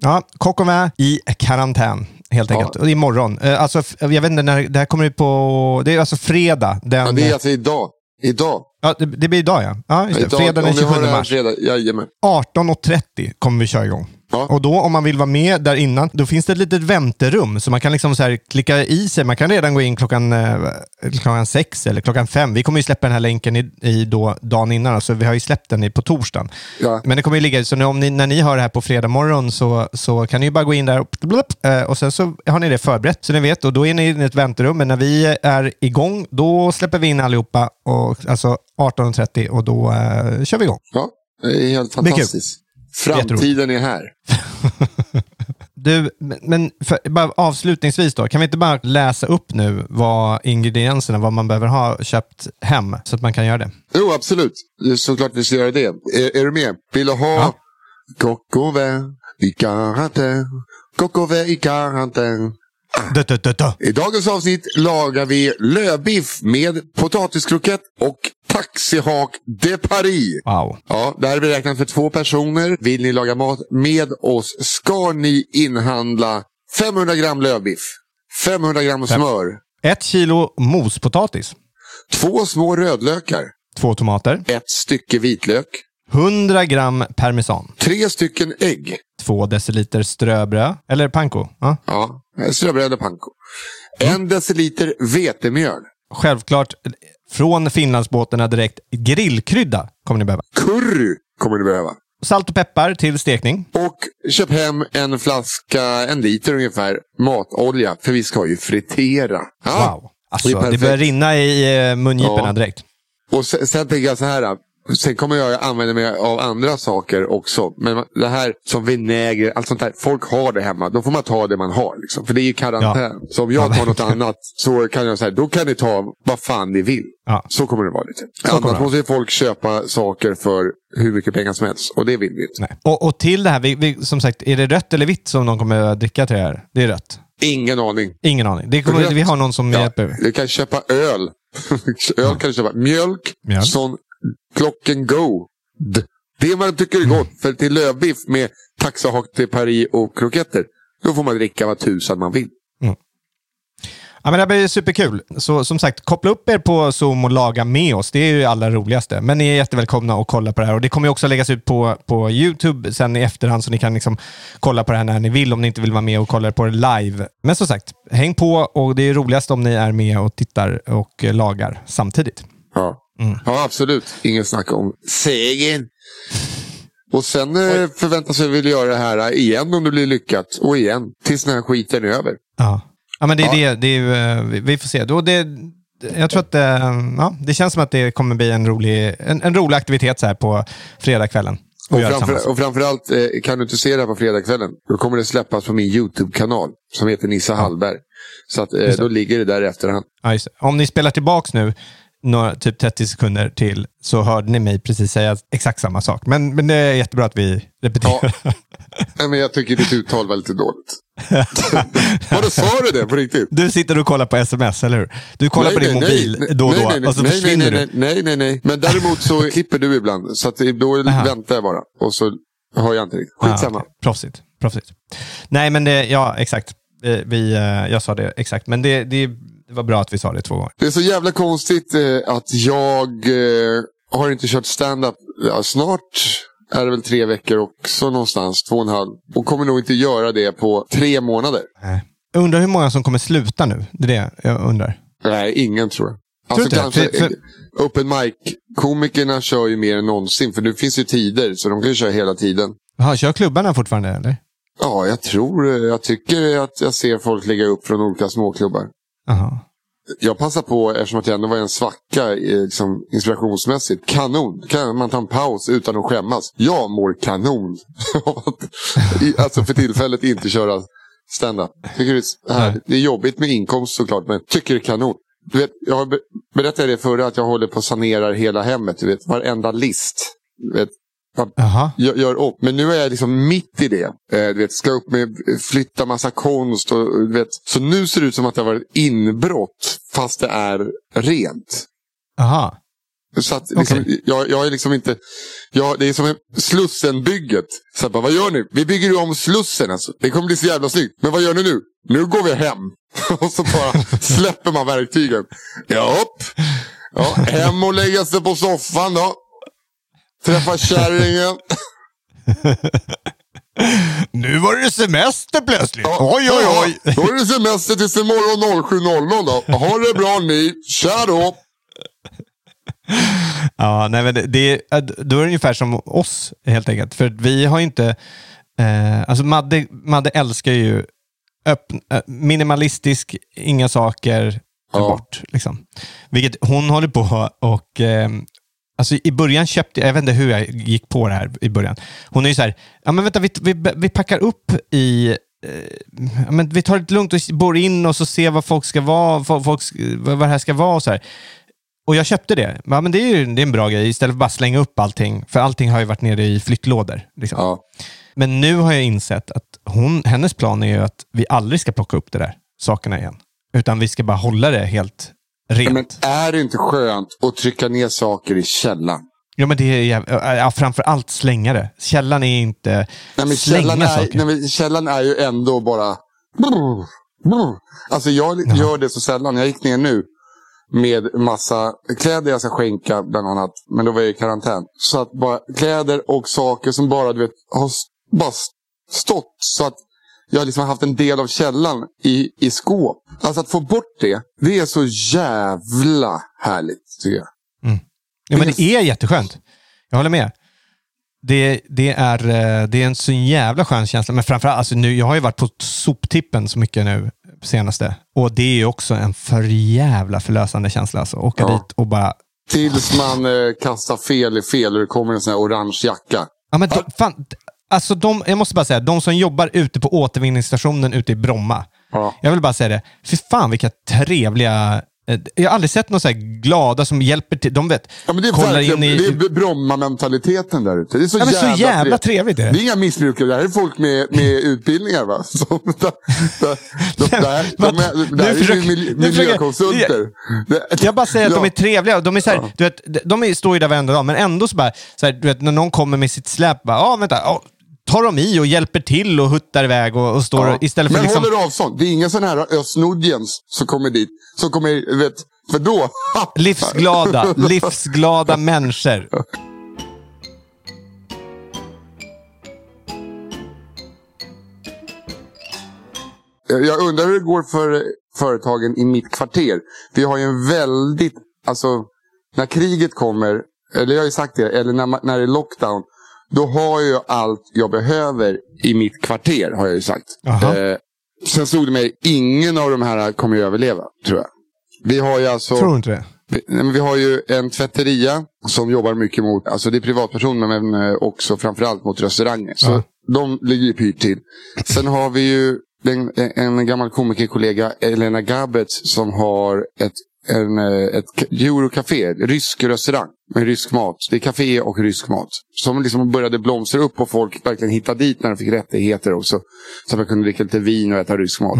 Ja, Kock och Vä i karantän helt Ja. enkelt. Och imorgon. Eh, Alltså, jag vet inte när, det här kommer ut på, det är alltså fredag. Den, Ja, det är alltså idag. Idag. Ja, det, det blir idag ja. ja just det. idag fredag den om ni hör 27 det här mars. Fredag, jajamän. 18.30 kommer vi köra igång. Ja. Och då om man vill vara med där innan, då finns det ett litet vänterum. Så man kan liksom så klicka i sig. Man kan redan gå in klockan, eh, klockan sex eller klockan fem. Vi kommer ju släppa den här länken i, i då, dagen innan, så vi har ju släppt den på torsdagen. Ja. Men det kommer ju ligga, så nu, om ni, när ni hör det här på fredag morgon så, så kan ni ju bara gå in där och, blup, eh, och sen så har ni det förberett. Så ni vet, och då är ni i ett väntrum. Men när vi är igång, då släpper vi in allihopa, och, alltså 18.30 och då eh, kör vi igång. Ja, det är helt fantastiskt. Framtiden är här. Du, men- för, bara avslutningsvis då, kan vi inte bara läsa upp nu vad ingredienserna, vad man behöver ha köpt hem, så att man kan göra det? Jo, absolut. Såklart vi ska göra det. Är, är du med? Vill du ha Ja. Kokove i karantän? Kokove i dö. I dagens avsnitt lagar vi lövbiff med potatiskrokett och taxihak de Paris. Wow. Ja, det här är beräknat för två personer. Vill ni laga mat med oss ska ni inhandla 500 gram lövbiff, 500 gram smör, Ett kilo mospotatis, två små rödlökar, två tomater, ett stycke vitlök, 100 gram parmesan, tre stycken ägg. två deciliter ströbröd, eller panko. Ja. Ja, ströbröd och panko. En deciliter vetemjöl. Självklart, från Finlandsbåtarna direkt, grillkrydda kommer ni behöva. Curry kommer ni behöva. Salt och peppar till stekning. Och köp hem en flaska, en liter ungefär, matolja. För vi ska ju fritera. Ja, Wow. det Alltså, det, perfekt. börjar rinna i eh, mungiporna Ja. direkt. Och sen, sen tänker jag så här. Sen kommer jag använda mig av andra saker också. Men det här som vinäger, allt sånt där. Folk har det hemma. Då får man ta det man har. Liksom. För det är ju karantän. Så om jag Ja, tar något annat så kan jag säga, då kan ni ta vad fan ni vill. Ja. Så kommer det vara lite. det Annars måste ju folk köpa saker för hur mycket pengar som helst. Och det vill vi inte. Och, och till det här, vi, vi, som sagt, är det rött eller vitt som de kommer att dricka till det här? Det är rött. Ingen aning. Ingen aning. Det kommer, Rött. vi har någon som Ja, hjälper. du kan köpa öl. öl kan du köpa. Mjölk, Mjölk. sån klocken go. Det man tycker är gott. För till lövbiff med taxahak till Paris och kroketter. Då får man dricka vad tusan man vill. Ja, men det här blir superkul. Så som sagt, koppla upp er på Zoom och laga med oss. Det är ju det allra roligaste. Men ni är jättevälkomna att kolla på det här. Och Det kommer också läggas ut på, på YouTube sen i efterhand, så ni kan liksom kolla på det här när ni vill, om ni inte vill vara med och kolla på det live. Men som sagt, häng på och det är roligast om ni är med och tittar och lagar samtidigt. Ja, Mm. ja absolut. Ingen snack om segern. Och sen eh, förväntas vi väl göra det här igen om det blir lyckat. Och igen. Tills den här skiten är över. Ja, ja men det är Ja. det. det är, eh, vi, får se. Då det, jag tror att eh, ja, det känns som att det kommer bli en rolig, en, en rolig aktivitet så här på fredagskvällen. Och, framför, och framförallt eh, kan du inte se det här på fredagskvällen. Då kommer det släppas på min YouTube-kanal. Som heter Nissa Hallberg. Så att, eh, då ligger det där i efterhand. Ja. Om ni spelar tillbaks nu, några, typ 30 sekunder till, så hörde ni mig precis säga exakt samma sak. Men, men det är jättebra att vi repeterar. Nej, men jag tycker ditt uttal var lite dåligt. Vadå, sa du det på riktigt? Du sitter och kollar på sms, eller hur? Du kollar på din mobil nej, då och nej, då, nej, nej, och så nej, försvinner nej, du. nej, nej, nej, nej. Men däremot så klipper du ibland. Så att då Aha. väntar jag bara. Och så hör jag inte riktigt. Skitsamma. Ah, okej. Proffsigt. Proffsigt. Nej, men det, ja, exakt. Vi, vi, eh, jag sa det exakt, men det, det, det var bra att vi sa det två gånger. Det är så jävla konstigt eh, att jag eh, har inte kört stand-up. Ja, snart är det väl tre veckor också någonstans. Två och en halv. Och kommer nog inte göra det på tre månader. Jag undrar hur många som kommer sluta nu. Det är det jag undrar. Nej, ingen tror jag. Tror Alltså inte? kanske, För- för- Open mic-komikerna kör ju mer än någonsin. För nu finns ju tider, så de kan ju köra hela tiden. Jaha, kör klubbarna fortfarande, eller? Ja, jag tror, jag tycker att jag ser folk lägga upp från olika småklubbar. Jaha. Jag passar på, eftersom att jag ändå var en svacka eh, liksom, inspirationsmässigt. Kanon! Kan man ta en paus utan att skämmas? Jag mår kanon av att i- alltså för tillfället inte köra stand-up. Tycker det, är härligt. det är jobbigt med inkomst såklart, men tycker det är kanon. Du vet, jag berättade det förra att jag håller på att sanera hela hemmet. Du vet, varenda list. Du vet, gör, upp. Men nu är jag liksom mitt i det. Eh, du vet, ska upp med flytta massa konst. Och, du vet. Så nu ser det ut som att det har varit inbrott fast det är rent. Jaha. Så att, liksom, Okej. jag, jag är liksom inte... Jag, det är som en Slussenbygget. Så bara, vad gör ni? Vi bygger ju om Slussen alltså. Det kommer bli så jävla snyggt. Men vad gör ni nu? Nu går vi hem. och så bara släpper man verktygen. Japp. Ja, hem och lägga sig på soffan då. Träffa kärringen. Nu var det semester plötsligt. Ja, Oj, oj, ja, oj. Då är det semester tills imorgon 07.00 då. Ha det bra ni. Tja då. Ja, nej, men det, det, då är det ungefär som oss helt enkelt. För vi har inte... Eh, alltså Madde, Madde älskar ju öppn, eh, minimalistisk, inga saker, Ja. bort. Liksom. Vilket hon håller på och... Eh, alltså I början köpte jag, jag vet inte hur jag gick på det här i början. Hon är ju så här, ja men vänta, vi, vi, vi packar upp i eh, men vi tar det lugnt och bor in och så ser vad folk ska vara, folk, vad det här ska vara och så här. Och jag köpte det. Ja, men det är ju det är en bra grej, istället för att bara slänga upp allting. För allting har ju varit nere i flyttlådor. Liksom. Ja. Men nu har jag insett att hon, hennes plan är ju att vi aldrig ska plocka upp det där sakerna igen. Utan vi ska bara hålla det helt rent. Men är det inte skönt att trycka ner saker i källan? Ja, men det är ja, framför allt slänga det. Källan är inte Nej, men slänga källan, är, saker. nej, men källan är ju ändå bara... Alltså jag gör det så sällan. Jag gick ner nu med massa kläder jag ska skänka bland annat. Men då var jag i karantän. Så att bara kläder och saker som bara du vet, har bara stått. Så att jag liksom har haft en del av källan i, i skåp. Alltså att få bort det, det är så jävla härligt tycker jag. Ja, men det är jätteskönt. Jag håller med. Det, det, är, eh, det är en så jävla skön känsla. Men framförallt, alltså nu, jag har ju varit på soptippen så mycket nu senaste. Och det är ju också en för jävla förlösande känsla. Alltså. Åka Ja. dit och bara... Tills man eh, kastar fel i fel och det kommer en sån här orange jacka. Ja, men de, fan, alltså de, jag måste bara säga, de som jobbar ute på återvinningsstationen ute i Bromma. Ja. Jag vill bara säga det. Fy fan vilka trevliga... eh, Jag har aldrig sett några så här glada som hjälper till. De vet, Ja, men det är kollar verkligen in i... det är Bromma-mentaliteten där ute. Det är så, Ja, men jävla, så jävla trevligt är det. Det är inga missbrukare, det här är folk med, med utbildningar. Va? Som, de, de, de, här- de, Men- är- nu det här är försöker- ju mil, nu försöker- miljökonsulter. Det- Jag bara säger att de är trevliga. De är så här, du vet, de är, står ju där varenda dag, men ändå så bara, så här, du vet, när någon kommer med sitt släp, bara, ah, vänta, ah, tar de i och hjälper till och huttar iväg och, och står Ja. istället för Men liksom... håller avstånd. Det är ingen sån här Östnudjens som kommer dit. Som kommer, vet, för då... Livsglada, livsglada människor. Jag undrar hur det går för företagen i mitt kvarter. Vi har ju en väldigt, alltså när kriget kommer, eller jag har ju sagt det, eller när, när det är lockdown. Då har jag allt jag behöver i mitt kvarter, har jag ju sagt. Eh, sen stod det mig, ingen av de här kommer ju överleva, tror jag. Vi har ju alltså... Tror du inte det? Vi, nej, vi har ju en tvätteria som jobbar mycket mot, alltså det är privatpersoner men eh, också framförallt mot restauranger. Så Ja. de ligger ju pyrt till. Sen har vi ju en, en gammal komikerkollega, Elena Gabets, som har ett, en, ett eurocafé, rysk restaurang med rysk mat. Det är café och rysk mat. Som liksom började blomstra upp och folk verkligen hittade dit när de fick rättigheter också. Så att man kunde dricka lite vin och äta rysk mat.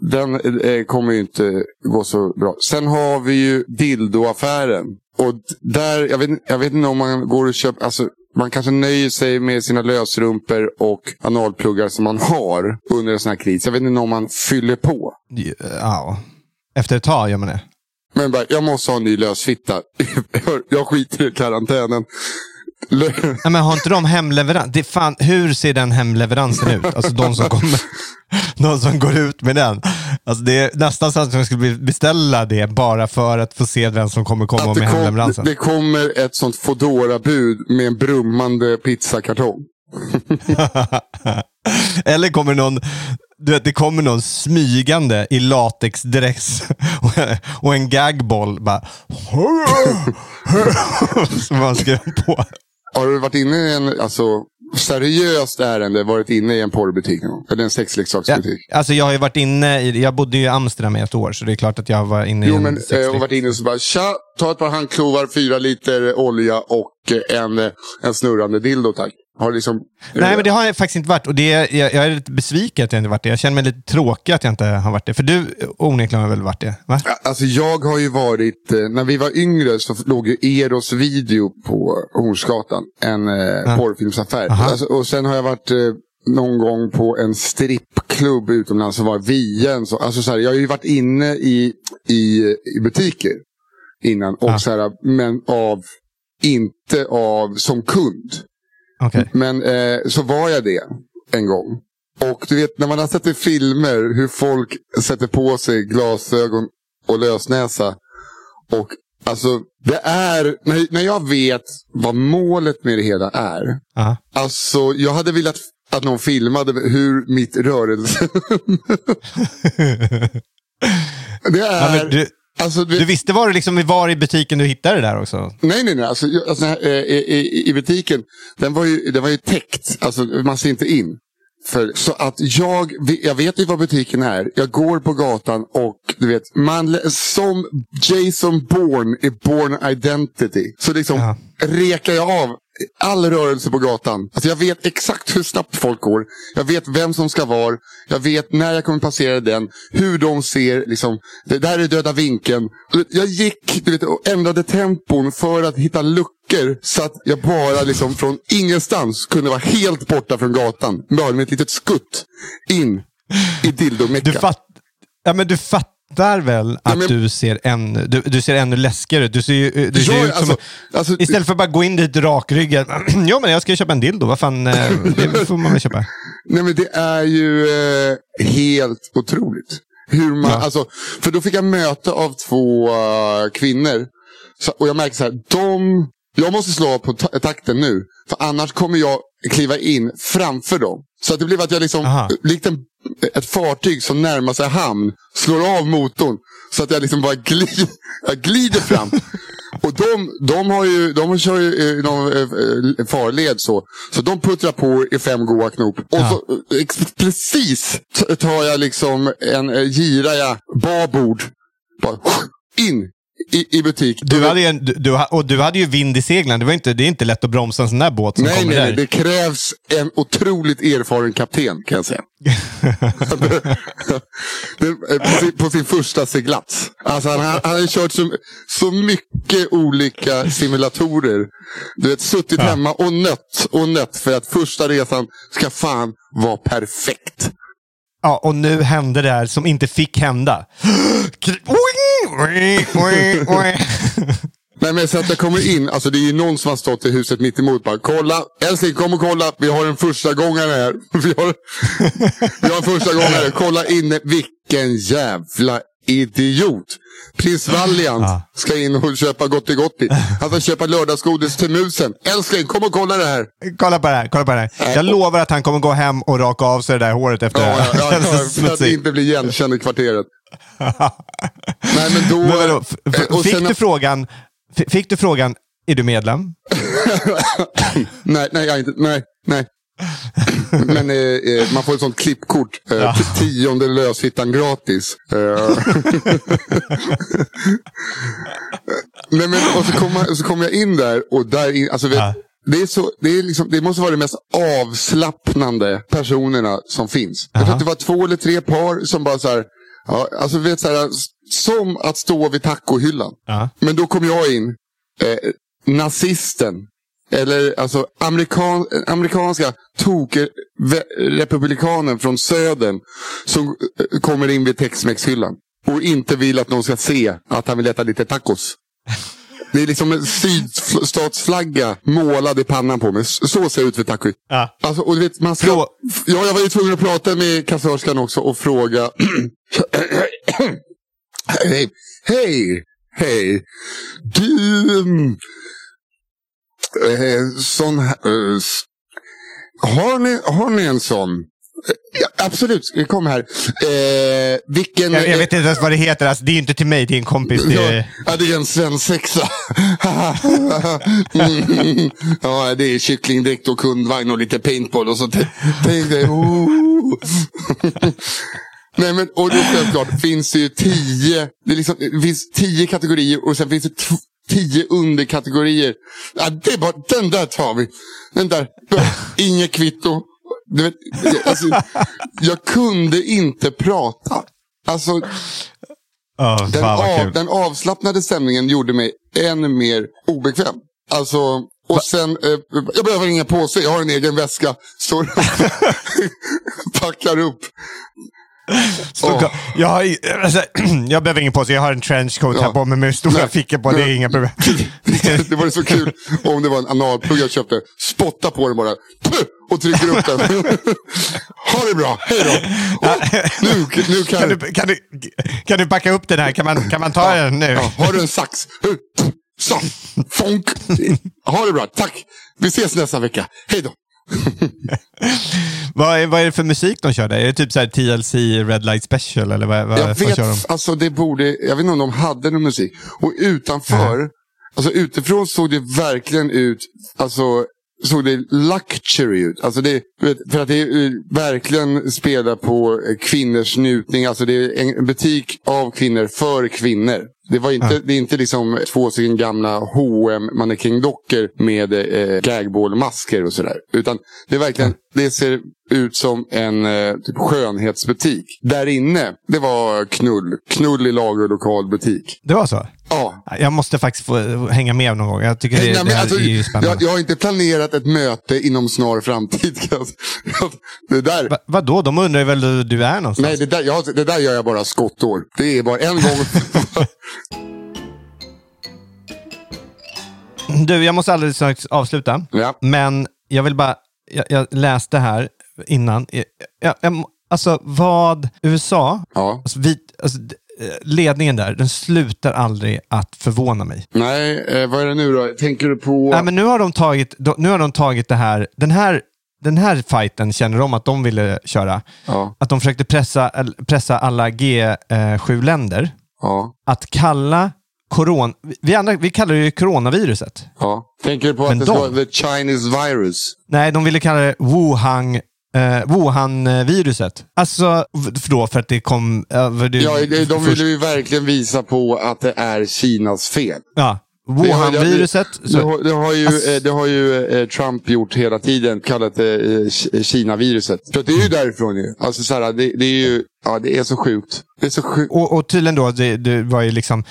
Den eh, kommer ju inte gå så bra. Sen har vi ju dildoaffären. Och där, jag vet, jag vet inte om man går och köper, alltså man kanske nöjer sig med sina lösrumpor och analpluggar som man har under en sån här kris. Jag vet inte om man fyller på. Ja. Efter ett tag gör man det. Men bara, jag måste ha en ny lösfitta. jag skiter i karantänen. Nej, men har inte de hemleverans? Det fan, hur ser den hemleveransen ut? Alltså de som, kommer, de som går ut med den. Alltså, det är nästan så att man skulle beställa det bara för att få se vem som kommer komma med kom, hemleveransen. det kommer ett sånt fodora bud med en brummande pizzakartong. Eller kommer någon, du vet, det kommer någon smygande i latexdress och, en gagboll bara... Som man ska på. Har du varit inne i en alltså, seriöst ärende, varit inne i en porrbutik någon gång? Eller en Ja, sexleksaksbutik? alltså jag har ju varit inne i, jag bodde ju i Amsterdam i ett år, så det är klart att jag var inne i Jo, en men sexleksak. eh, och varit inne och så bara, tja, ta ett par handklovar, fyra liter olja och eh, en, eh, en snurrande dildo tack. Har liksom... Nej, men det har jag faktiskt inte varit. Och det, är- jag, jag är lite besviken att jag inte varit det. Jag känner mig lite tråkig att jag inte har varit det. För du onekligen har väl varit det? Va? Alltså jag har ju varit, eh, när vi var yngre så låg ju Eros video på Hornsgatan. En eh, porrfilmsaffär. Aha. Alltså, och sen har jag varit eh, någon gång på en strippklubb utomlands som var Vien. Så, alltså så här, jag har ju varit inne i, i, i butiker innan. Och Ja. så här, men av, inte av som kund. Okej. Men eh, så var jag det. en gång. Och du vet när man har sett i filmer hur folk sätter på sig glasögon och lösnäsa. Och alltså det är, när, när jag vet vad målet med det hela är. Ja. Alltså jag hade velat att någon filmade hur mitt rörelse... det är... Ja, du, alltså, du visste var, liksom, var i butiken du hittade det där också? Nej, nej, nej. Alltså, alltså, eh, i, i, I butiken, den var, ju, den var ju täckt. Alltså, man ser inte in. För, så att jag, jag vet ju vad butiken är. Jag går på gatan och du vet, man, som Jason Bourne i Bourne Identity. Så liksom Ja. rekar jag av all rörelse på gatan. Alltså jag vet exakt hur snabbt folk går. Jag vet vem som ska var. Jag vet när jag kommer passera den. Hur de ser. Liksom, det där är döda vinkeln. Jag gick du vet, och ändrade tempon för att hitta luckor. Så att jag bara liksom, från ingenstans kunde vara helt borta från gatan. Bara med ett litet skutt in i dildomeckan. Du, fatt, ja, men du fattar väl att men- du, ser en, du, du ser ännu läskigare ut? Du ser, ju- du ser Ja, ut som, alltså- alltså- istället för att bara gå in dit rakryggad. ja, men jag ska köpa en dildo. Vad fan, eh, det får man väl köpa. Nej men det är ju eh, helt otroligt. Hur man, Ja. alltså, för då fick jag möte av två eh, kvinnor. Så, och jag märkte så här, de, jag måste slå på ta- takten nu. För annars kommer jag kliva in framför dem. Så att det blev att jag liksom, Aha. likt en, ett fartyg som närmar sig hamn, slår av motorn. Så att jag liksom bara glider, jag glider fram. Och de, de, har ju, de kör ju eh, någon eh, eh, farled så. Så de puttrar på i fem goa knop. Och Ja. så eh, precis tar jag liksom en, eh, girar jag babord. Bara in i, i butik. Du hade en, du, du, och du hade ju vind i seglen. Det, var inte, det är inte lätt att bromsa en sån där båt som Nej, kommer nej, där. nej. Det krävs en otroligt erfaren kapten kan jag säga. På, sin, på sin första seglats. Alltså, han, han, han har kört så, så mycket olika simulatorer. Du vet, suttit hemma och nött och nött för att första resan ska fan vara perfekt. Ja, och nu hände det här som inte fick hända. Nej men så att jag kommer in, alltså det är ju någon som har stått i huset mitt emot bara kolla, älskling kom och kolla, vi har en första gångare här. Vi har, vi har en första gångare, kolla inne, vilken jävla idiot. Prins Valiant Ja. ska in och köpa Gotti-Gotti. Han ska köpa lördagsgodis till musen. Älskling kom och kolla det här. kolla på det här, kolla på det här. Jag lovar att han kommer gå hem och raka av sig det där håret efter Ja, det här. ja, Så ja, för att inte bli igenkänd i kvarteret. Nej men då... Men vadå, eh, fick, sen- du frågan, fick du frågan, är du medlem? nej, nej, jag inte, nej, nej. Men eh, eh, man får ett sånt klippkort. Eh, Ja. Tionde lösfittan gratis. Eh. nej, men, och så kommer så kom jag in där och där in, alltså, vet, Ja. det, är så, det, är liksom, det måste vara de mest avslappnande personerna som finns. Jag tror att det var två eller tre par som bara så här, ja, alltså vet så här, som att stå vid tacohyllan. Ja. Men då kom jag in, eh, nazisten. Eller alltså amerikan, amerikanska tok-republikanen från södern. Som eh, kommer in vid Tex-Mex-hyllan. Och inte vill att någon ska se att han vill äta lite tacos. Det är liksom en sydstatsflagga målad i pannan på mig. Så ser det ut vid taco. Ja. Alltså, och du vet, man ska, ja, jag var ju tvungen att prata med kassörskan också och fråga. hej, hej, hej. Du, eh, sån här, s- har, ni, har ni en sån? Ja, absolut, kom här. Eh, vilken... Jag, jag vet inte ens vad det heter. Alltså, det är inte till mig, det är en kompis. Det är, ja, det är en svensexa. mm, ja, det är kycklingdräkt och kundvagn och lite paintball och så tänk dig. Oh. Nej, men, och då självklart finns det ju tio, det, är liksom, det finns tio kategorier och sen finns det tio underkategorier. Ja, det är bara, den där tar vi. Den där, inget kvitto. Du vet, alltså, jag kunde inte prata. Alltså, oh, den, av, den avslappnade stämningen gjorde mig än mer obekväm. Alltså, och sen, eh, jag behöver ingen påse, jag har en egen väska. Står packar upp. Åh. jag, har, alltså, jag behöver ingen påse, jag har en trenchcoat här Ja. på mig med stora Nej. fickor på, det är inga problem. det var så kul om det var en analplugg jag köpte. Spotta på den bara. Puh! Och trycker upp den. ha det bra, hej då. Och nu, nu kan, Kan du, kan, du, kan du packa upp den här? Kan man, kan man ta den nu? Ja, har du en sax? Så, fonk. Ha det bra, tack. Vi ses nästa vecka. Hej då. Vad, är, vad är det för musik de kör där? Är det typ så här TLC Red Light Special? Eller vad, vad, Jag vad vet, kör de? alltså det borde, jag vet inte om de hade någon musik. Och utanför, alltså utifrån såg det verkligen ut, alltså såg det luxury ut. Alltså det, för att det är verkligen spelar på kvinnors njutning. Alltså det är en butik av kvinnor för kvinnor. Det, var inte, det är inte liksom två stycken gamla hm mannekingdockor med eh, gagballmasker och sådär. Utan det är verkligen, det ser ut som en eh, typ skönhetsbutik. Där inne, det var knull. Knull i lager och lokalbutik. Det var så? Ja. Jag måste faktiskt få hänga med någon gång. Jag tycker det, Hänga det här alltså, är ju spännande. jag, jag har inte planerat ett möte inom snar framtid. det där, Va, vadå? De undrar väl hur du är någonstans? nej, det, där, jag, det där gör jag bara skottår. Det är bara en gång. Du, jag måste alldeles strax avsluta. Ja. Men jag vill bara, jag, jag läste här innan. Jag, jag, jag, alltså vad, USA, ja. alltså, vi, alltså, eh, ledningen där, den slutar aldrig att förvåna mig. Nej, eh, vad är det nu då? Tänker du på... Nej, men nu har de tagit, nu har de tagit det här, den här, den här fighten känner de att de ville köra. Ja. Att de försökte pressa, pressa alla G7-länder Ja. att kalla corona, vi, andra, vi kallar det ju coronaviruset. ja. Tänker du på Men att det ska de- vara the Chinese virus? Nej, de ville kalla det Wuhan, eh, Wuhan-viruset. Alltså, för då för att det kom... eh, det, Ja, de ville ju verkligen visa på att det är Kinas fel. Ja, Wuhan-viruset. Det, det, har- det har ju, eh, det har ju eh, Trump gjort hela tiden, kallat det eh, Ki- Kina-viruset. Så det är ju därifrån ju. Alltså så här, det, det är ju, ja det är så sjukt. Det är så sjukt. Och, och tydligen då, det, det var ju liksom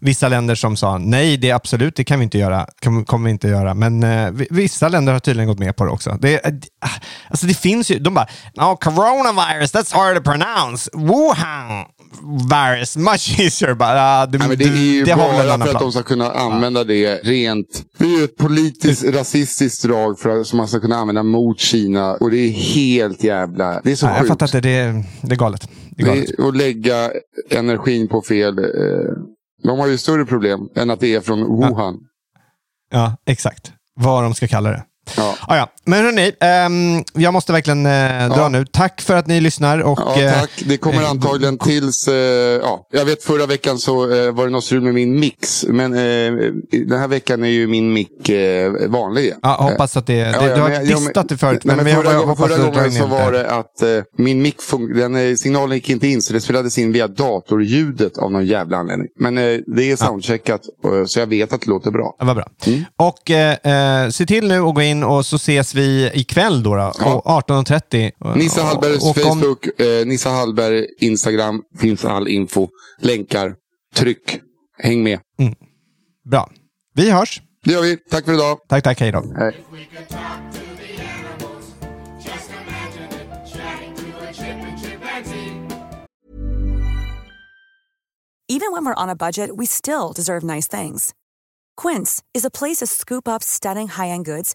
vissa länder som sa nej, det är absolut, det kan vi inte göra. Kan, kommer vi inte göra. Men eh, vi- vissa länder har tydligen gått med på det också. Det, ah, alltså det finns ju, de bara, no, coronavirus, that's hard to pronounce. Wuhan virus, much easier. Ah, det, Nej, det är ju det bara för att de ska kunna använda det rent. Det är ju ett politiskt rasistiskt drag för att, som man ska kunna använda mot Kina. Och det är helt jävla... Det är så jag sjukt. fattar inte, det, är- det är galet. Det är Det galet. är att lägga energin på fel... Eh, de har ju större problem än att det är från Wuhan. Ja, exakt. Vad de ska kalla det. Ja. Ah, ja. Men hörni, ehm, jag måste verkligen eh, dra Ja. nu. Tack för att ni lyssnar. Och, Ja, eh, tack. Det kommer eh, antagligen tills... Eh, ja, jag vet förra veckan så eh, var det något strul med min mix. Men den här veckan är ju min mick vanlig igen. Ja, hoppas att det... Det du har men- men- distat det förut, men jag- förra, jag hoppas förra gången så var det att min mick den, signalen gick inte in så det spelades in via datorljudet av någon jävla anledning. Men det är soundcheckat så jag vet att det låter bra. Ja, vad bra. Mm. Och se till nu att gå in och så ses vi ikväll då, då Ja. och 18.30. Nissa Hallbergs Och om- Facebook, eh, Nissa Hallberg Instagram, finns all info. Länkar, tryck, häng med. Bra. Vi hörs. Det gör vi. Tack för idag. Tack, tack. Hej då. Hej. Even when we're on a budget, we still deserve nice things. Quince is a place to scoop up stunning high-end goods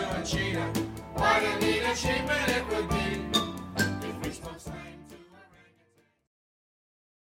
a cheetah. What a neat achievement it would be